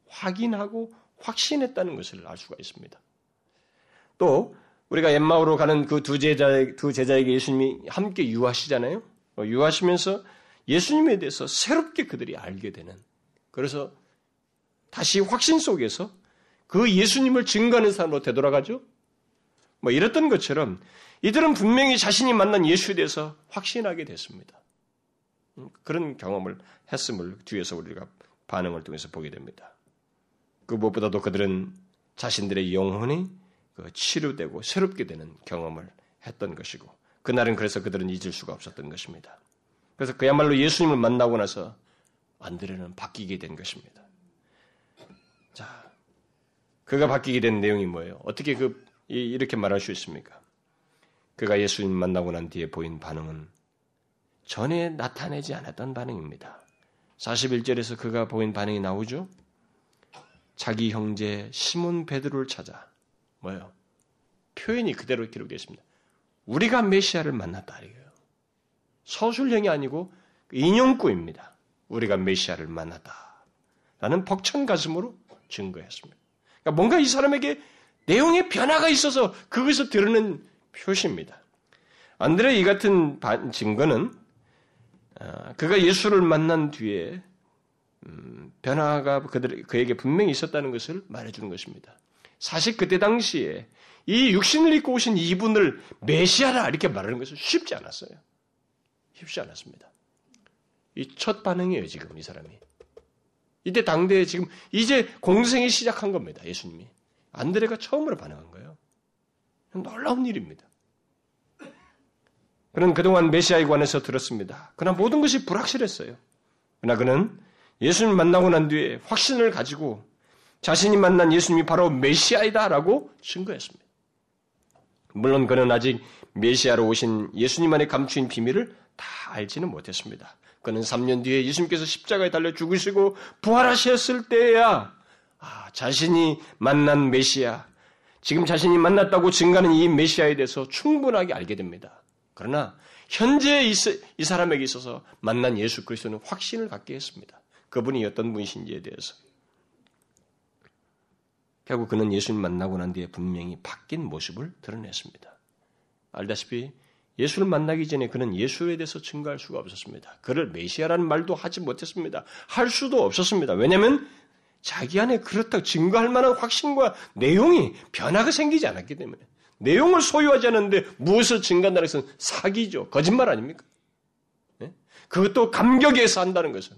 확인하고 확신했다는 것을 알 수가 있습니다. 또 우리가 엠마오로 가는 그 두 제자 두 제자에게 예수님이 함께 유하시잖아요. 어, 유하시면서 예수님에 대해서 새롭게 그들이 알게 되는 그래서 다시 확신 속에서 그 예수님을 증거하는 사람으로 되돌아가죠. 뭐 이랬던 것처럼 이들은 분명히 자신이 만난 예수에 대해서 확신하게 됐습니다. 음, 그런 경험을 했음을 뒤에서 우리가 반응을 통해서 보게 됩니다. 그 무엇보다도 그들은 자신들의 영혼이 그 치료되고 새롭게 되는 경험을 했던 것이고 그날은 그래서 그들은 잊을 수가 없었던 것입니다. 그래서 그야말로 예수님을 만나고 나서 안드레는 바뀌게 된 것입니다. 자, 그가 바뀌게 된 내용이 뭐예요? 어떻게 그 이렇게 말할 수 있습니까? 그가 예수님 만나고 난 뒤에 보인 반응은 전에 나타내지 않았던 반응입니다. 41절에서 그가 보인 반응이 나오죠? 자기 형제 시몬 베드로를 찾아 뭐예요? 표현이 그대로 기록되어 있습니다. 우리가 메시아를 만났다 이거예요. 서술형이 아니고 인용구입니다. 우리가 메시아를 만났다. 라는 벅찬 가슴으로 증거했습니다. 그러니까 뭔가 이 사람에게 내용의 변화가 있어서 그것을 드러낸 표시입니다. 안드레 이 같은 증거는 아, 그가 예수를 만난 뒤에 음, 변화가 그에게 분명히 있었다는 것을 말해주는 것입니다. 사실 그때 당시에 이 육신을 입고 오신 이분을 메시아라 이렇게 말하는 것은 쉽지 않았어요. 쉽지 않았습니다. 이 첫 반응이에요, 지금 이 사람이. 이때 당대에 지금 이제 공생이 시작한 겁니다, 예수님이. 안드레가 처음으로 반응한 거예요. 놀라운 일입니다. 그는 그동안 메시아에 관해서 들었습니다. 그러나 모든 것이 불확실했어요. 그러나 그는 예수님 만나고 난 뒤에 확신을 가지고 자신이 만난 예수님이 바로 메시아이다라고 증거했습니다. 물론 그는 아직 메시아로 오신 예수님 안에 감추인 비밀을 다 알지는 못했습니다. 그는 3년 뒤에 예수님께서 십자가에 달려 죽으시고 부활하셨을 때야 아, 자신이 만난 메시아, 지금 자신이 만났다고 증가하는 이 메시아에 대해서 충분하게 알게 됩니다. 그러나 현재 이, 이 사람에게 있어서 만난 예수 그리스도는 확신을 갖게 했습니다. 그분이 어떤 분이신지에 대해서. 결국 그는 예수님 만나고 난 뒤에 분명히 바뀐 모습을 드러냈습니다. 알다시피 예수를 만나기 전에 그는 예수에 대해서 증거할 수가 없었습니다. 그를 메시아라는 말도 하지 못했습니다. 할 수도 없었습니다. 왜냐하면 자기 안에 그렇다 증거할 만한 확신과 내용이 변화가 생기지 않았기 때문에 내용을 소유하지 않는데 무엇을 증거한다는 것은 사기죠. 거짓말 아닙니까? 네? 그것도 감격에서 한다는 것은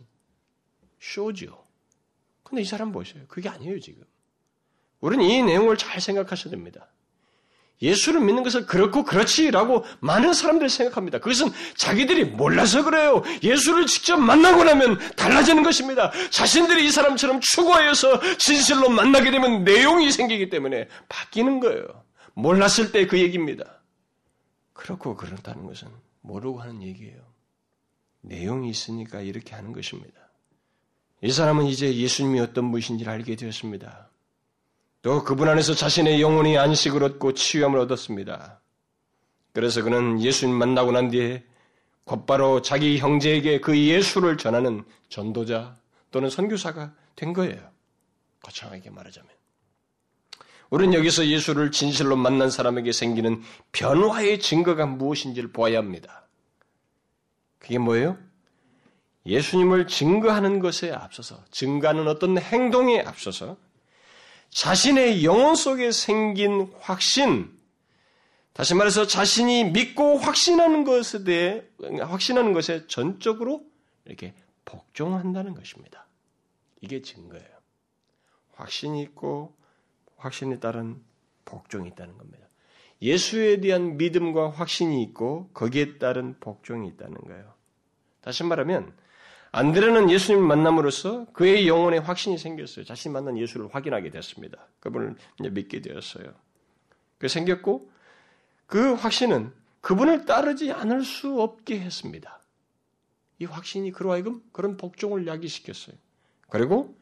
쇼죠. 근데 이 사람 보세요. 그게 아니에요, 지금. 우리는 이 내용을 잘 생각하셔야 됩니다. 예수를 믿는 것은 그렇고 그렇지라고 많은 사람들이 생각합니다. 그것은 자기들이 몰라서 그래요. 예수를 직접 만나고 나면 달라지는 것입니다. 자신들이 이 사람처럼 추구하여서 진실로 만나게 되면 내용이 생기기 때문에 바뀌는 거예요. 몰랐을 때 그 얘기입니다. 그렇고 그렇다는 것은 모르고 하는 얘기예요. 내용이 있으니까 이렇게 하는 것입니다. 이 사람은 이제 예수님이 어떤 분이신지를 알게 되었습니다. 또 그분 안에서 자신의 영혼이 안식을 얻고 치유함을 얻었습니다. 그래서 그는 예수님 만나고 난 뒤에 곧바로 자기 형제에게 그 예수를 전하는 전도자 또는 선교사가 된 거예요. 거창하게 말하자면. 우리는 여기서 예수를 진실로 만난 사람에게 생기는 변화의 증거가 무엇인지를 보아야 합니다. 그게 뭐예요? 예수님을 증거하는 것에 앞서서, 증거하는 어떤 행동에 앞서서 자신의 영혼 속에 생긴 확신, 다시 말해서 자신이 믿고 확신하는 것에 대해, 확신하는 것에 전적으로 이렇게 복종한다는 것입니다. 이게 증거예요. 확신이 있고 확신에 따른 복종이 있다는 겁니다. 예수에 대한 믿음과 확신이 있고 거기에 따른 복종이 있다는 거예요. 다시 말하면 안드레는 예수님 만남으로써 그의 영혼에 확신이 생겼어요. 자신이 만난 예수를 확인하게 됐습니다. 그분을 믿게 되었어요. 그 생겼고 그 확신은 그분을 따르지 않을 수 없게 했습니다. 이 확신이 그로 하여금 그런 복종을 야기시켰어요. 그리고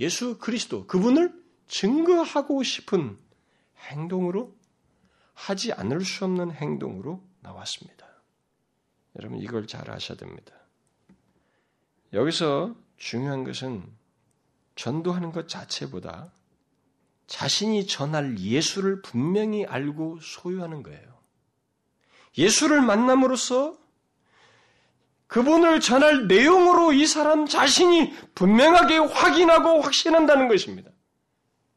예수 그리스도 그분을 증거하고 싶은 행동으로 하지 않을 수 없는 행동으로 나왔습니다. 여러분 이걸 잘 아셔야 됩니다. 여기서 중요한 것은 전도하는 것 자체보다 자신이 전할 예수를 분명히 알고 소유하는 거예요. 예수를 만남으로써 그분을 전할 내용으로 이 사람 자신이 분명하게 확인하고 확신한다는 것입니다.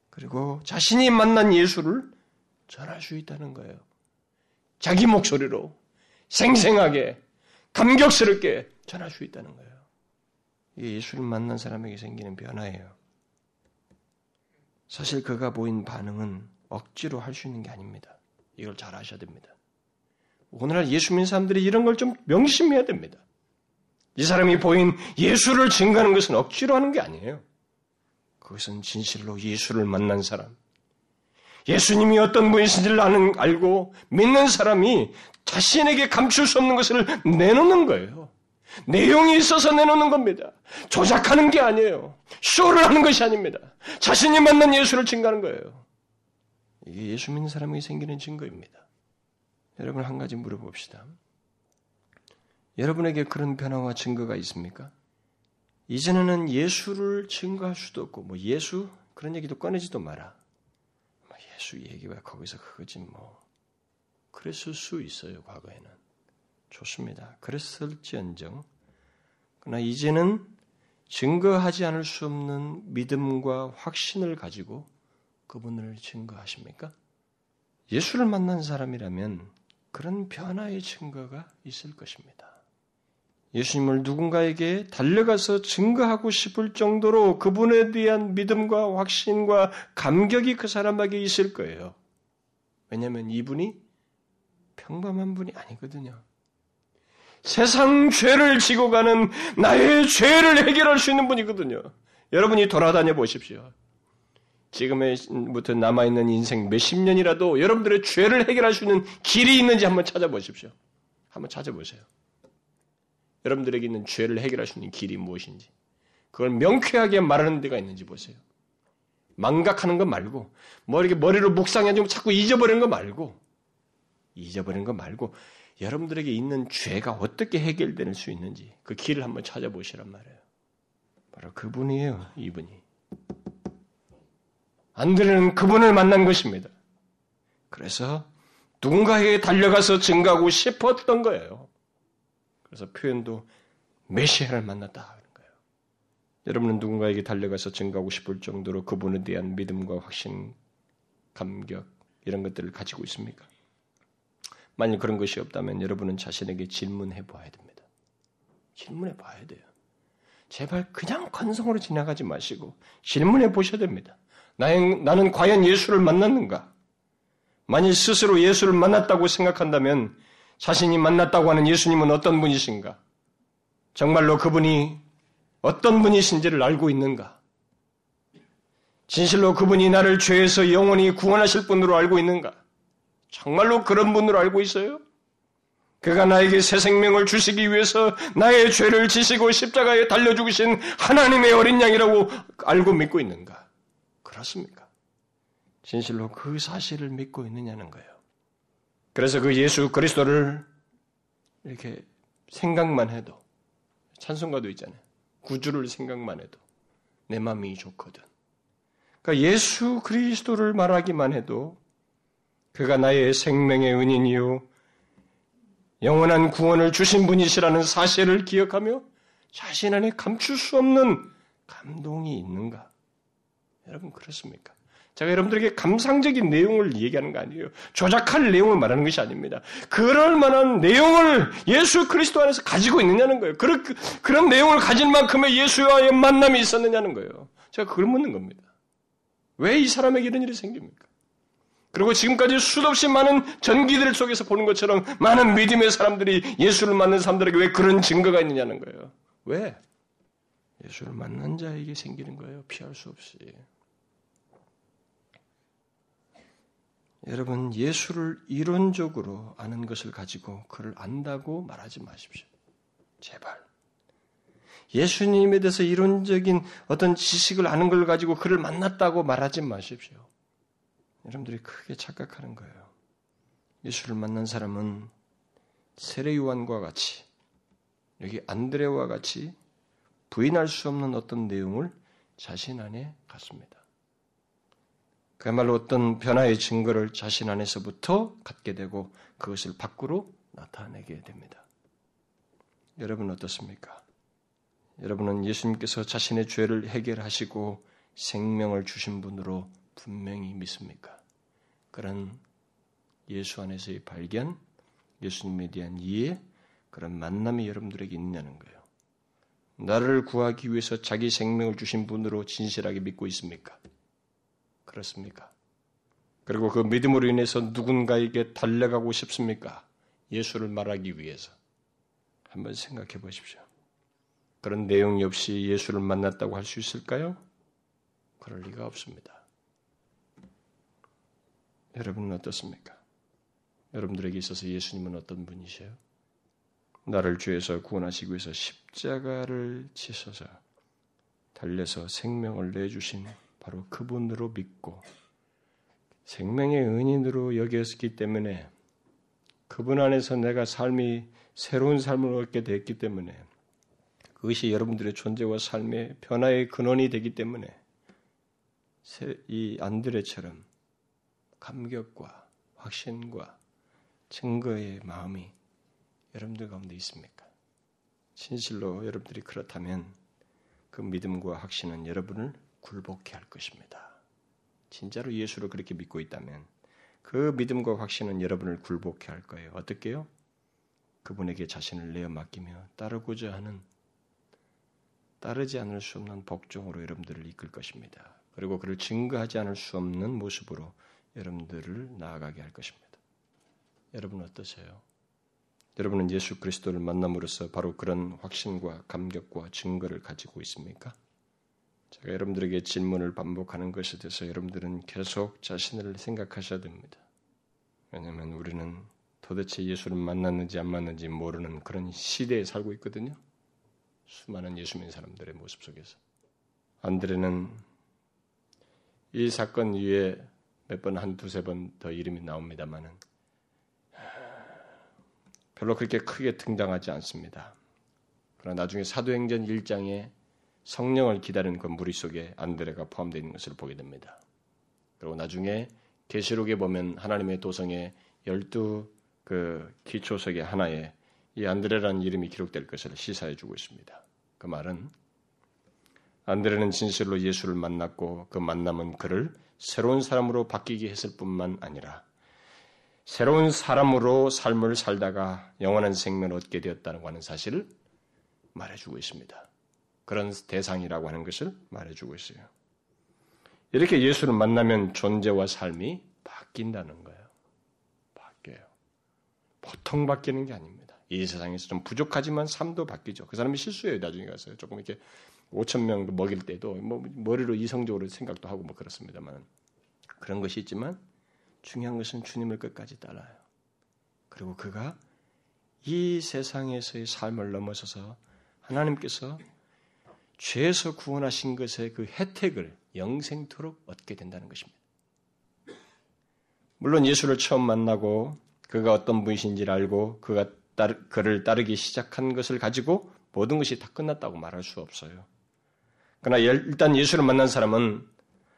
그리고 자신이 만난 예수를 전할 수 있다는 거예요. 자기 목소리로 생생하게 감격스럽게 전할 수 있다는 거예요. 예수를 만난 사람에게 생기는 변화예요. 사실 그가 보인 반응은 억지로 할 수 있는 게 아닙니다. 이걸 잘 아셔야 됩니다. 오늘날 예수 믿는 사람들이 이런 걸 좀 명심해야 됩니다. 이 사람이 보인 예수를 증거하는 것은 억지로 하는 게 아니에요. 그것은 진실로 예수를 만난 사람, 예수님이 어떤 분이신지를 아는, 알고 믿는 사람이 자신에게 감출 수 없는 것을 내놓는 거예요. 내용이 있어서 내놓는 겁니다. 조작하는 게 아니에요. 쇼를 하는 것이 아닙니다. 자신이 만난 예수를 증거하는 거예요. 이게 예수 믿는 사람에게 생기는 증거입니다. 여러분 한 가지 물어봅시다. 여러분에게 그런 변화와 증거가 있습니까? 이전에는 예수를 증거할 수도 없고, 뭐 예수 그런 얘기도 꺼내지도 마라. 뭐 예수 얘기가 거기서 그거지 뭐. 그랬을 수 있어요 과거에는. 좋습니다. 그랬을지언정. 그러나 이제는 증거하지 않을 수 없는 믿음과 확신을 가지고 그분을 증거하십니까? 예수를 만난 사람이라면 그런 변화의 증거가 있을 것입니다. 예수님을 누군가에게 달려가서 증거하고 싶을 정도로 그분에 대한 믿음과 확신과 감격이 그 사람에게 있을 거예요. 왜냐하면 이분이 평범한 분이 아니거든요. 세상 죄를 지고 가는 나의 죄를 해결할 수 있는 분이거든요. 여러분이 돌아다녀 보십시오. 지금부터 남아있는 인생 몇십 년이라도 여러분들의 죄를 해결할 수 있는 길이 있는지 한번 찾아보십시오. 한번 찾아보세요. 여러분들에게 있는 죄를 해결할 수 있는 길이 무엇인지 그걸 명쾌하게 말하는 데가 있는지 보세요. 망각하는 거 말고 뭐 이렇게 머리로 묵상해가지고 자꾸 잊어버리는 거 말고 잊어버리는 거 말고 여러분들에게 있는 죄가 어떻게 해결될 수 있는지 그 길을 한번 찾아보시란 말이에요. 바로 그분이에요, 이분이. 안드레는 그분을 만난 것입니다. 그래서 누군가에게 달려가서 증가하고 싶었던 거예요. 그래서 표현도 메시아를 만났다 하는 거예요. 여러분은 누군가에게 달려가서 증가하고 싶을 정도로 그분에 대한 믿음과 확신, 감격 이런 것들을 가지고 있습니까? 만약 그런 것이 없다면 여러분은 자신에게 질문해 봐야 됩니다. 질문해 봐야 돼요. 제발 그냥 건성으로 지나가지 마시고 질문해 보셔야 됩니다. 나는, 나는 과연 예수를 만났는가? 만일 스스로 예수를 만났다고 생각한다면 자신이 만났다고 하는 예수님은 어떤 분이신가? 정말로 그분이 어떤 분이신지를 알고 있는가? 진실로 그분이 나를 죄에서 영원히 구원하실 분으로 알고 있는가? 정말로 그런 분으로 알고 있어요? 그가 나에게 새 생명을 주시기 위해서 나의 죄를 지시고 십자가에 달려 죽으신 하나님의 어린 양이라고 알고 믿고 있는가? 그렇습니까? 진실로 그 사실을 믿고 있느냐는 거예요. 그래서 그 예수 그리스도를 이렇게 생각만 해도 찬송가도 있잖아요. 구주를 생각만 해도 내 마음이 좋거든. 그러니까 예수 그리스도를 말하기만 해도 그가 나의 생명의 은인이요 영원한 구원을 주신 분이시라는 사실을 기억하며 자신 안에 감출 수 없는 감동이 있는가? 여러분 그렇습니까? 제가 여러분들에게 감상적인 내용을 얘기하는 거 아니에요. 조작할 내용을 말하는 것이 아닙니다. 그럴 만한 내용을 예수 그리스도 안에서 가지고 있느냐는 거예요. 그런, 그런 내용을 가진 만큼의 예수와의 만남이 있었느냐는 거예요. 제가 그걸 묻는 겁니다. 왜 이 사람에게 이런 일이 생깁니까? 그리고 지금까지 수없이 많은 전기들 속에서 보는 것처럼 많은 믿음의 사람들이 예수를 만난 사람들에게 왜 그런 증거가 있느냐는 거예요. 왜? 예수를 만난 자에게 생기는 거예요. 피할 수 없이. 여러분, 예수를 이론적으로 아는 것을 가지고 그를 안다고 말하지 마십시오. 제발. 예수님에 대해서 이론적인 어떤 지식을 아는 걸 가지고 그를 만났다고 말하지 마십시오. 여러분들이 크게 착각하는 거예요. 예수를 만난 사람은 세례 요한과 같이 여기 안드레와 같이 부인할 수 없는 어떤 내용을 자신 안에 갖습니다. 그야말로 어떤 변화의 증거를 자신 안에서부터 갖게 되고 그것을 밖으로 나타내게 됩니다. 여러분 어떻습니까? 여러분은 예수님께서 자신의 죄를 해결하시고 생명을 주신 분으로 분명히 믿습니까? 그런 예수 안에서의 발견, 예수님에 대한 이해, 그런 만남이 여러분들에게 있냐는 거예요. 나를 구하기 위해서 자기 생명을 주신 분으로 진실하게 믿고 있습니까? 그렇습니까? 그리고 그 믿음으로 인해서 누군가에게 달려가고 싶습니까? 예수를 말하기 위해서. 한번 생각해 보십시오. 그런 내용이 없이 예수를 만났다고 할 수 있을까요? 그럴 리가 없습니다. 여러분은 어떻습니까? 여러분들에게 있어서 예수님은 어떤 분이세요? 나를 죄에서 구원하시기 위해서 십자가를 지셔서 달려서 생명을 내주신 바로 그분으로 믿고 생명의 은인으로 여겼기 때문에 그분 안에서 내가 삶이 새로운 삶을 얻게 됐기 때문에 그것이 여러분들의 존재와 삶의 변화의 근원이 되기 때문에 이 안드레처럼 감격과 확신과 증거의 마음이 여러분들 가운데 있습니까? 진실로 여러분들이 그렇다면 그 믿음과 확신은 여러분을 굴복케 할 것입니다. 진짜로 예수를 그렇게 믿고 있다면 그 믿음과 확신은 여러분을 굴복케 할 거예요. 어떻게요? 그분에게 자신을 내어 맡기며 따르고자 하는 따르지 않을 수 없는 복종으로 여러분들을 이끌 것입니다. 그리고 그를 증거하지 않을 수 없는 모습으로 여러분들을 나아가게 할 것입니다. 여러분 어떠세요? 여러분은 예수 그리스도를 만남으로써 바로 그런 확신과 감격과 증거를 가지고 있습니까? 제가 여러분들에게 질문을 반복하는 것에 대해서 여러분들은 계속 자신을 생각하셔야 됩니다. 왜냐하면 우리는 도대체 예수를 만났는지 안 만났는지 모르는 그런 시대에 살고 있거든요. 수많은 예수 믿는 사람들의 모습 속에서. 안드레는 이 사건 이후에 몇 번, 한 두세 번 더 이름이 나옵니다만은 별로 그렇게 크게 등장하지 않습니다. 그러나 나중에 사도행전 1장에 성령을 기다리는 그 무리 속에 안드레가 포함되어 있는 것을 보게 됩니다. 그리고 나중에 계시록에 보면 하나님의 도성에 열두 그 기초석의 하나에 이 안드레라는 이름이 기록될 것을 시사해 주고 있습니다. 그 말은 안드레는 진실로 예수를 만났고 그 만남은 그를 새로운 사람으로 바뀌게 했을 뿐만 아니라 새로운 사람으로 삶을 살다가 영원한 생명을 얻게 되었다는 하는 사실을 말해주고 있습니다. 그런 대상이라고 하는 것을 말해주고 있어요. 이렇게 예수를 만나면 존재와 삶이 바뀐다는 거예요. 바뀌어요. 보통 바뀌는 게 아닙니다. 이 세상에서 좀 부족하지만 삶도 바뀌죠. 그 사람이 실수해요. 나중에 가서요. 조금 이렇게 5천 명도 먹일 때도 뭐 머리로 이성적으로 생각도 하고 뭐 그렇습니다만 그런 것이 있지만 중요한 것은 주님을 끝까지 따라요. 그리고 그가 이 세상에서의 삶을 넘어서서 하나님께서 죄에서 구원하신 것의 그 혜택을 영생토록 얻게 된다는 것입니다. 물론 예수를 처음 만나고 그가 어떤 분이신지를 알고 그가 따르, 그를 따르기 시작한 것을 가지고 모든 것이 다 끝났다고 말할 수 없어요. 그러나 일단 예수를 만난 사람은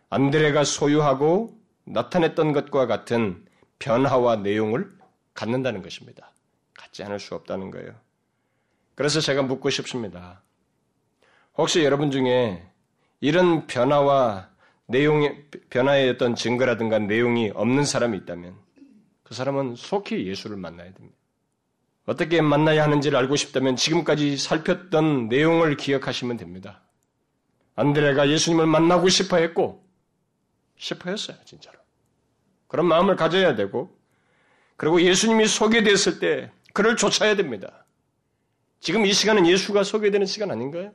안드레가 소유하고 나타냈던 것과 같은 변화와 내용을 갖는다는 것입니다. 갖지 않을 수 없다는 거예요. 그래서 제가 묻고 싶습니다. 혹시 여러분 중에 이런 변화와 내용의 변화의 어떤 증거라든가 내용이 없는 사람이 있다면 그 사람은 속히 예수를 만나야 됩니다. 어떻게 만나야 하는지를 알고 싶다면 지금까지 살폈던 내용을 기억하시면 됩니다. 안드레가 예수님을 만나고 싶어 했고 싶어 했어요, 진짜로. 그런 마음을 가져야 되고, 그리고 예수님이 소개됐을 때 그를 쫓아야 됩니다. 지금 이 시간은 예수가 소개되는 시간 아닌가요?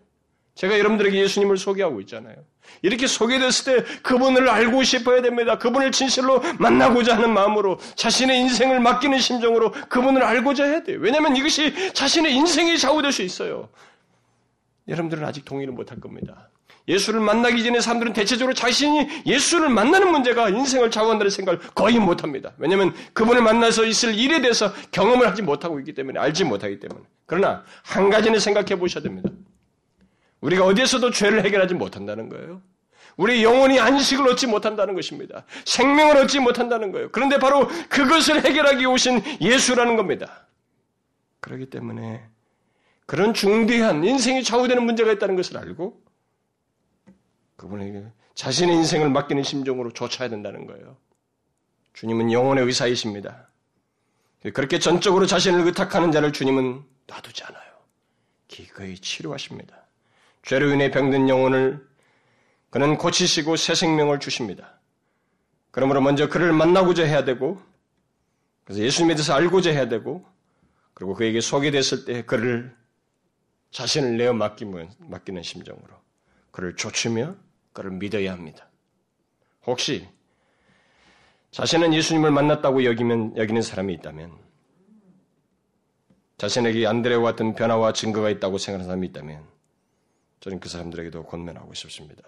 제가 여러분들에게 예수님을 소개하고 있잖아요. 이렇게 소개됐을 때 그분을 알고 싶어야 됩니다. 그분을 진실로 만나고자 하는 마음으로 자신의 인생을 맡기는 심정으로 그분을 알고자 해야 돼요. 왜냐하면 이것이 자신의 인생이 좌우될 수 있어요. 여러분들은 아직 동의를 못할 겁니다. 예수를 만나기 전에 사람들은 대체적으로 자신이 예수를 만나는 문제가 인생을 좌우한다는 생각을 거의 못합니다. 왜냐하면 그분을 만나서 있을 일에 대해서 경험을 하지 못하고 있기 때문에 알지 못하기 때문에. 그러나 한 가지는 생각해 보셔야 됩니다. 우리가 어디에서도 죄를 해결하지 못한다는 거예요. 우리 영혼이 안식을 얻지 못한다는 것입니다. 생명을 얻지 못한다는 거예요. 그런데 바로 그것을 해결하기 오신 예수라는 겁니다. 그렇기 때문에 그런 중대한 인생이 좌우되는 문제가 있다는 것을 알고 그분에게 자신의 인생을 맡기는 심정으로 쫓아야 된다는 거예요. 주님은 영혼의 의사이십니다. 그렇게 전적으로 자신을 의탁하는 자를 주님은 놔두지 않아요. 기꺼이 치료하십니다. 죄로 인해 병든 영혼을 그는 고치시고 새 생명을 주십니다. 그러므로 먼저 그를 만나고자 해야 되고, 그래서 예수님에 대해서 알고자 해야 되고, 그리고 그에게 소개됐을 때 그를 자신을 내어 맡기는 심정으로 그를 조치며 그를 믿어야 합니다. 혹시 자신은 예수님을 만났다고 여기면, 여기는 사람이 있다면, 자신에게 안드레와 같은 변화와 증거가 있다고 생각하는 사람이 있다면, 저는 그 사람들에게도 권면하고 싶습니다.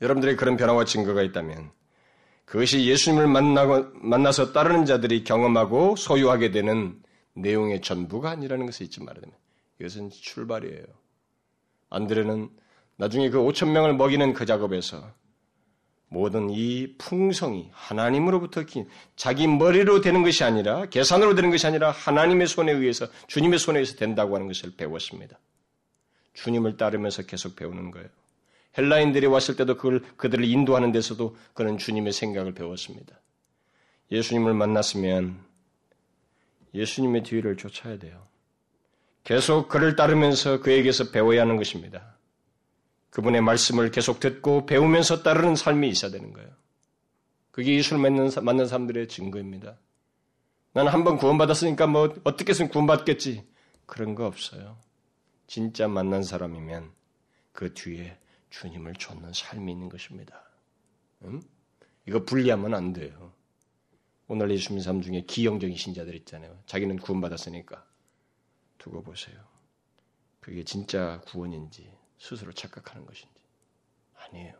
여러분들이 그런 변화와 증거가 있다면, 그것이 예수님을 만나고, 만나서 따르는 자들이 경험하고 소유하게 되는 내용의 전부가 아니라는 것을 잊지 말아야 됩니다. 이것은 출발이에요. 안드레는 나중에 그 5천 명을 먹이는 그 작업에서 모든 이 풍성이 하나님으로부터 자기 머리로 되는 것이 아니라 계산으로 되는 것이 아니라 하나님의 손에 의해서 주님의 손에 의해서 된다고 하는 것을 배웠습니다. 주님을 따르면서 계속 배우는 거예요. 헬라인들이 왔을 때도 그걸 그들을 인도하는 데서도 그는 주님의 생각을 배웠습니다. 예수님을 만났으면 예수님의 뒤를 쫓아야 돼요. 계속 그를 따르면서 그에게서 배워야 하는 것입니다. 그분의 말씀을 계속 듣고 배우면서 따르는 삶이 있어야 되는 거예요. 그게 예수를 만난, 만난 사람들의 증거입니다. 나는 한 번 구원받았으니까 뭐 어떻게 해서 구원받겠지. 그런 거 없어요. 진짜 만난 사람이면 그 뒤에 주님을 쫓는 삶이 있는 것입니다. 응? 이거 분리하면 안 돼요. 오늘 예수 믿는 사람 중에 기형적인 신자들 있잖아요. 자기는 구원받았으니까. 두고 보세요. 그게 진짜 구원인지 스스로 착각하는 것인지. 아니에요.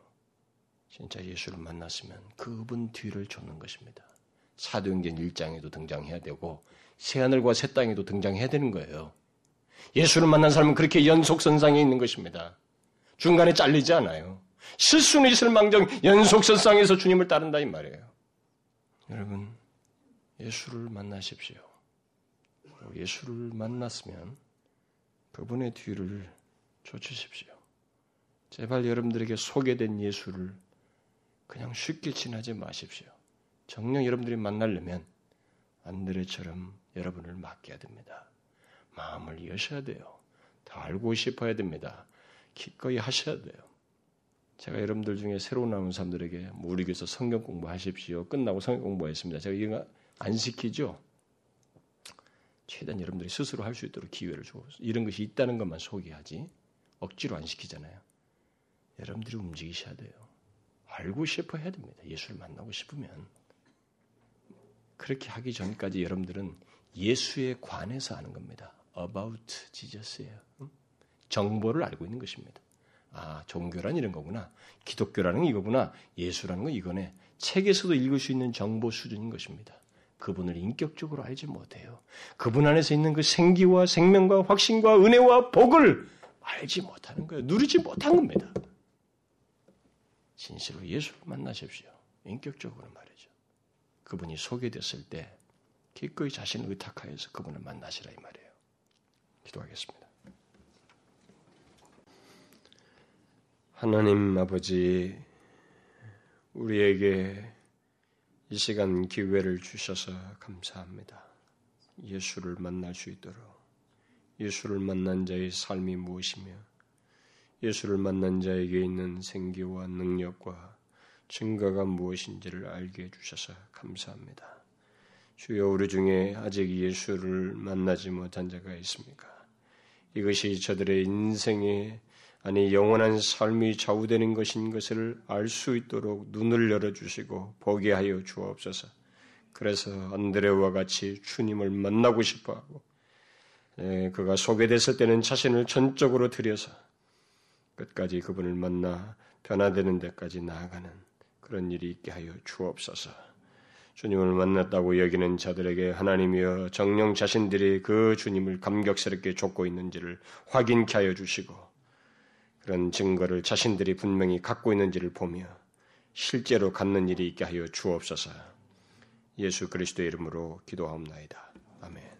진짜 예수를 만났으면 그분 뒤를 쫓는 것입니다. 사도행전 1장에도 등장해야 되고 새하늘과 새 땅에도 등장해야 되는 거예요. 예수를 만난 사람은 그렇게 연속선상에 있는 것입니다. 중간에 잘리지 않아요. 실수는 있을 망정 연속선상에서 주님을 따른다 이 말이에요. 여러분 예수를 만나십시오. 예수를 만났으면 그분의 뒤를 쫓으십시오. 제발 여러분들에게 소개된 예수를 그냥 쉽게 지나지 마십시오. 정녕 여러분들이 만나려면 안드레처럼 여러분을 맡겨야 됩니다. 마음을 여셔야 돼요. 더 알고 싶어야 됩니다. 기꺼이 하셔야 돼요. 제가 여러분들 중에 새로 나온 사람들에게 뭐 우리 교회에서 성경 공부하십시오. 끝나고 성경 공부했습니다. 제가 이거 안 시키죠? 최대한 여러분들이 스스로 할 수 있도록 기회를 주고 이런 것이 있다는 것만 소개하지 억지로 안 시키잖아요. 여러분들이 움직이셔야 돼요. 알고 싶어 해야 됩니다. 예수를 만나고 싶으면 그렇게 하기 전까지 여러분들은 예수에 관해서 하는 겁니다. About Jesus예요. 정보를 알고 있는 것입니다. 아, 종교란 이런 거구나. 기독교라는 이거구나. 예수라는 건 이거네. 책에서도 읽을 수 있는 정보 수준인 것입니다. 그분을 인격적으로 알지 못해요. 그분 안에서 있는 그 생기와 생명과 확신과 은혜와 복을 알지 못하는 거예요. 누리지 못한 겁니다. 진실로 예수를 만나십시오. 인격적으로 말이죠. 그분이 소개됐을 때 기꺼이 자신을 의탁하여서 그분을 만나시라 이 말이에요. 기도하겠습니다. 하나님 아버지, 우리에게 이 시간 기회를 주셔서 감사합니다. 예수를 만날 수 있도록 예수를 만난 자의 삶이 무엇이며 예수를 만난 자에게 있는 생기와 능력과 증거가 무엇인지를 알게 해주셔서 감사합니다. 주여 우리 중에 아직 예수를 만나지 못한 자가 있습니까? 이것이 저들의 인생의 아니 영원한 삶이 좌우되는 것인 것을 알 수 있도록 눈을 열어주시고 보게 하여 주옵소서. 그래서 안드레와 같이 주님을 만나고 싶어하고 예, 그가 소개됐을 때는 자신을 전적으로 들여서 끝까지 그분을 만나 변화되는 데까지 나아가는 그런 일이 있게 하여 주옵소서. 주님을 만났다고 여기는 자들에게 하나님이여 정령 자신들이 그 주님을 감격스럽게 쫓고 있는지를 확인케 하여 주시고 그런 증거를 자신들이 분명히 갖고 있는지를 보며 실제로 갖는 일이 있게 하여 주옵소서. 예수 그리스도의 이름으로 기도하옵나이다. 아멘.